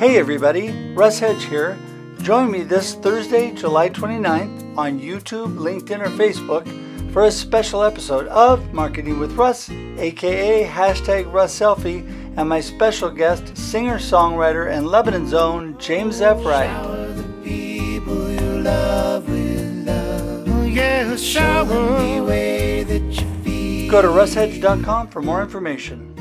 Hey everybody, Russ Hedge here. Join me this Thursday, July 29th on YouTube, LinkedIn, or Facebook for a special episode of Marketing with Russ, aka hashtag Russ Selfie, and my special guest, singer, songwriter, and Lebanon's own James F. Wright. Go to russhedge.com for more information.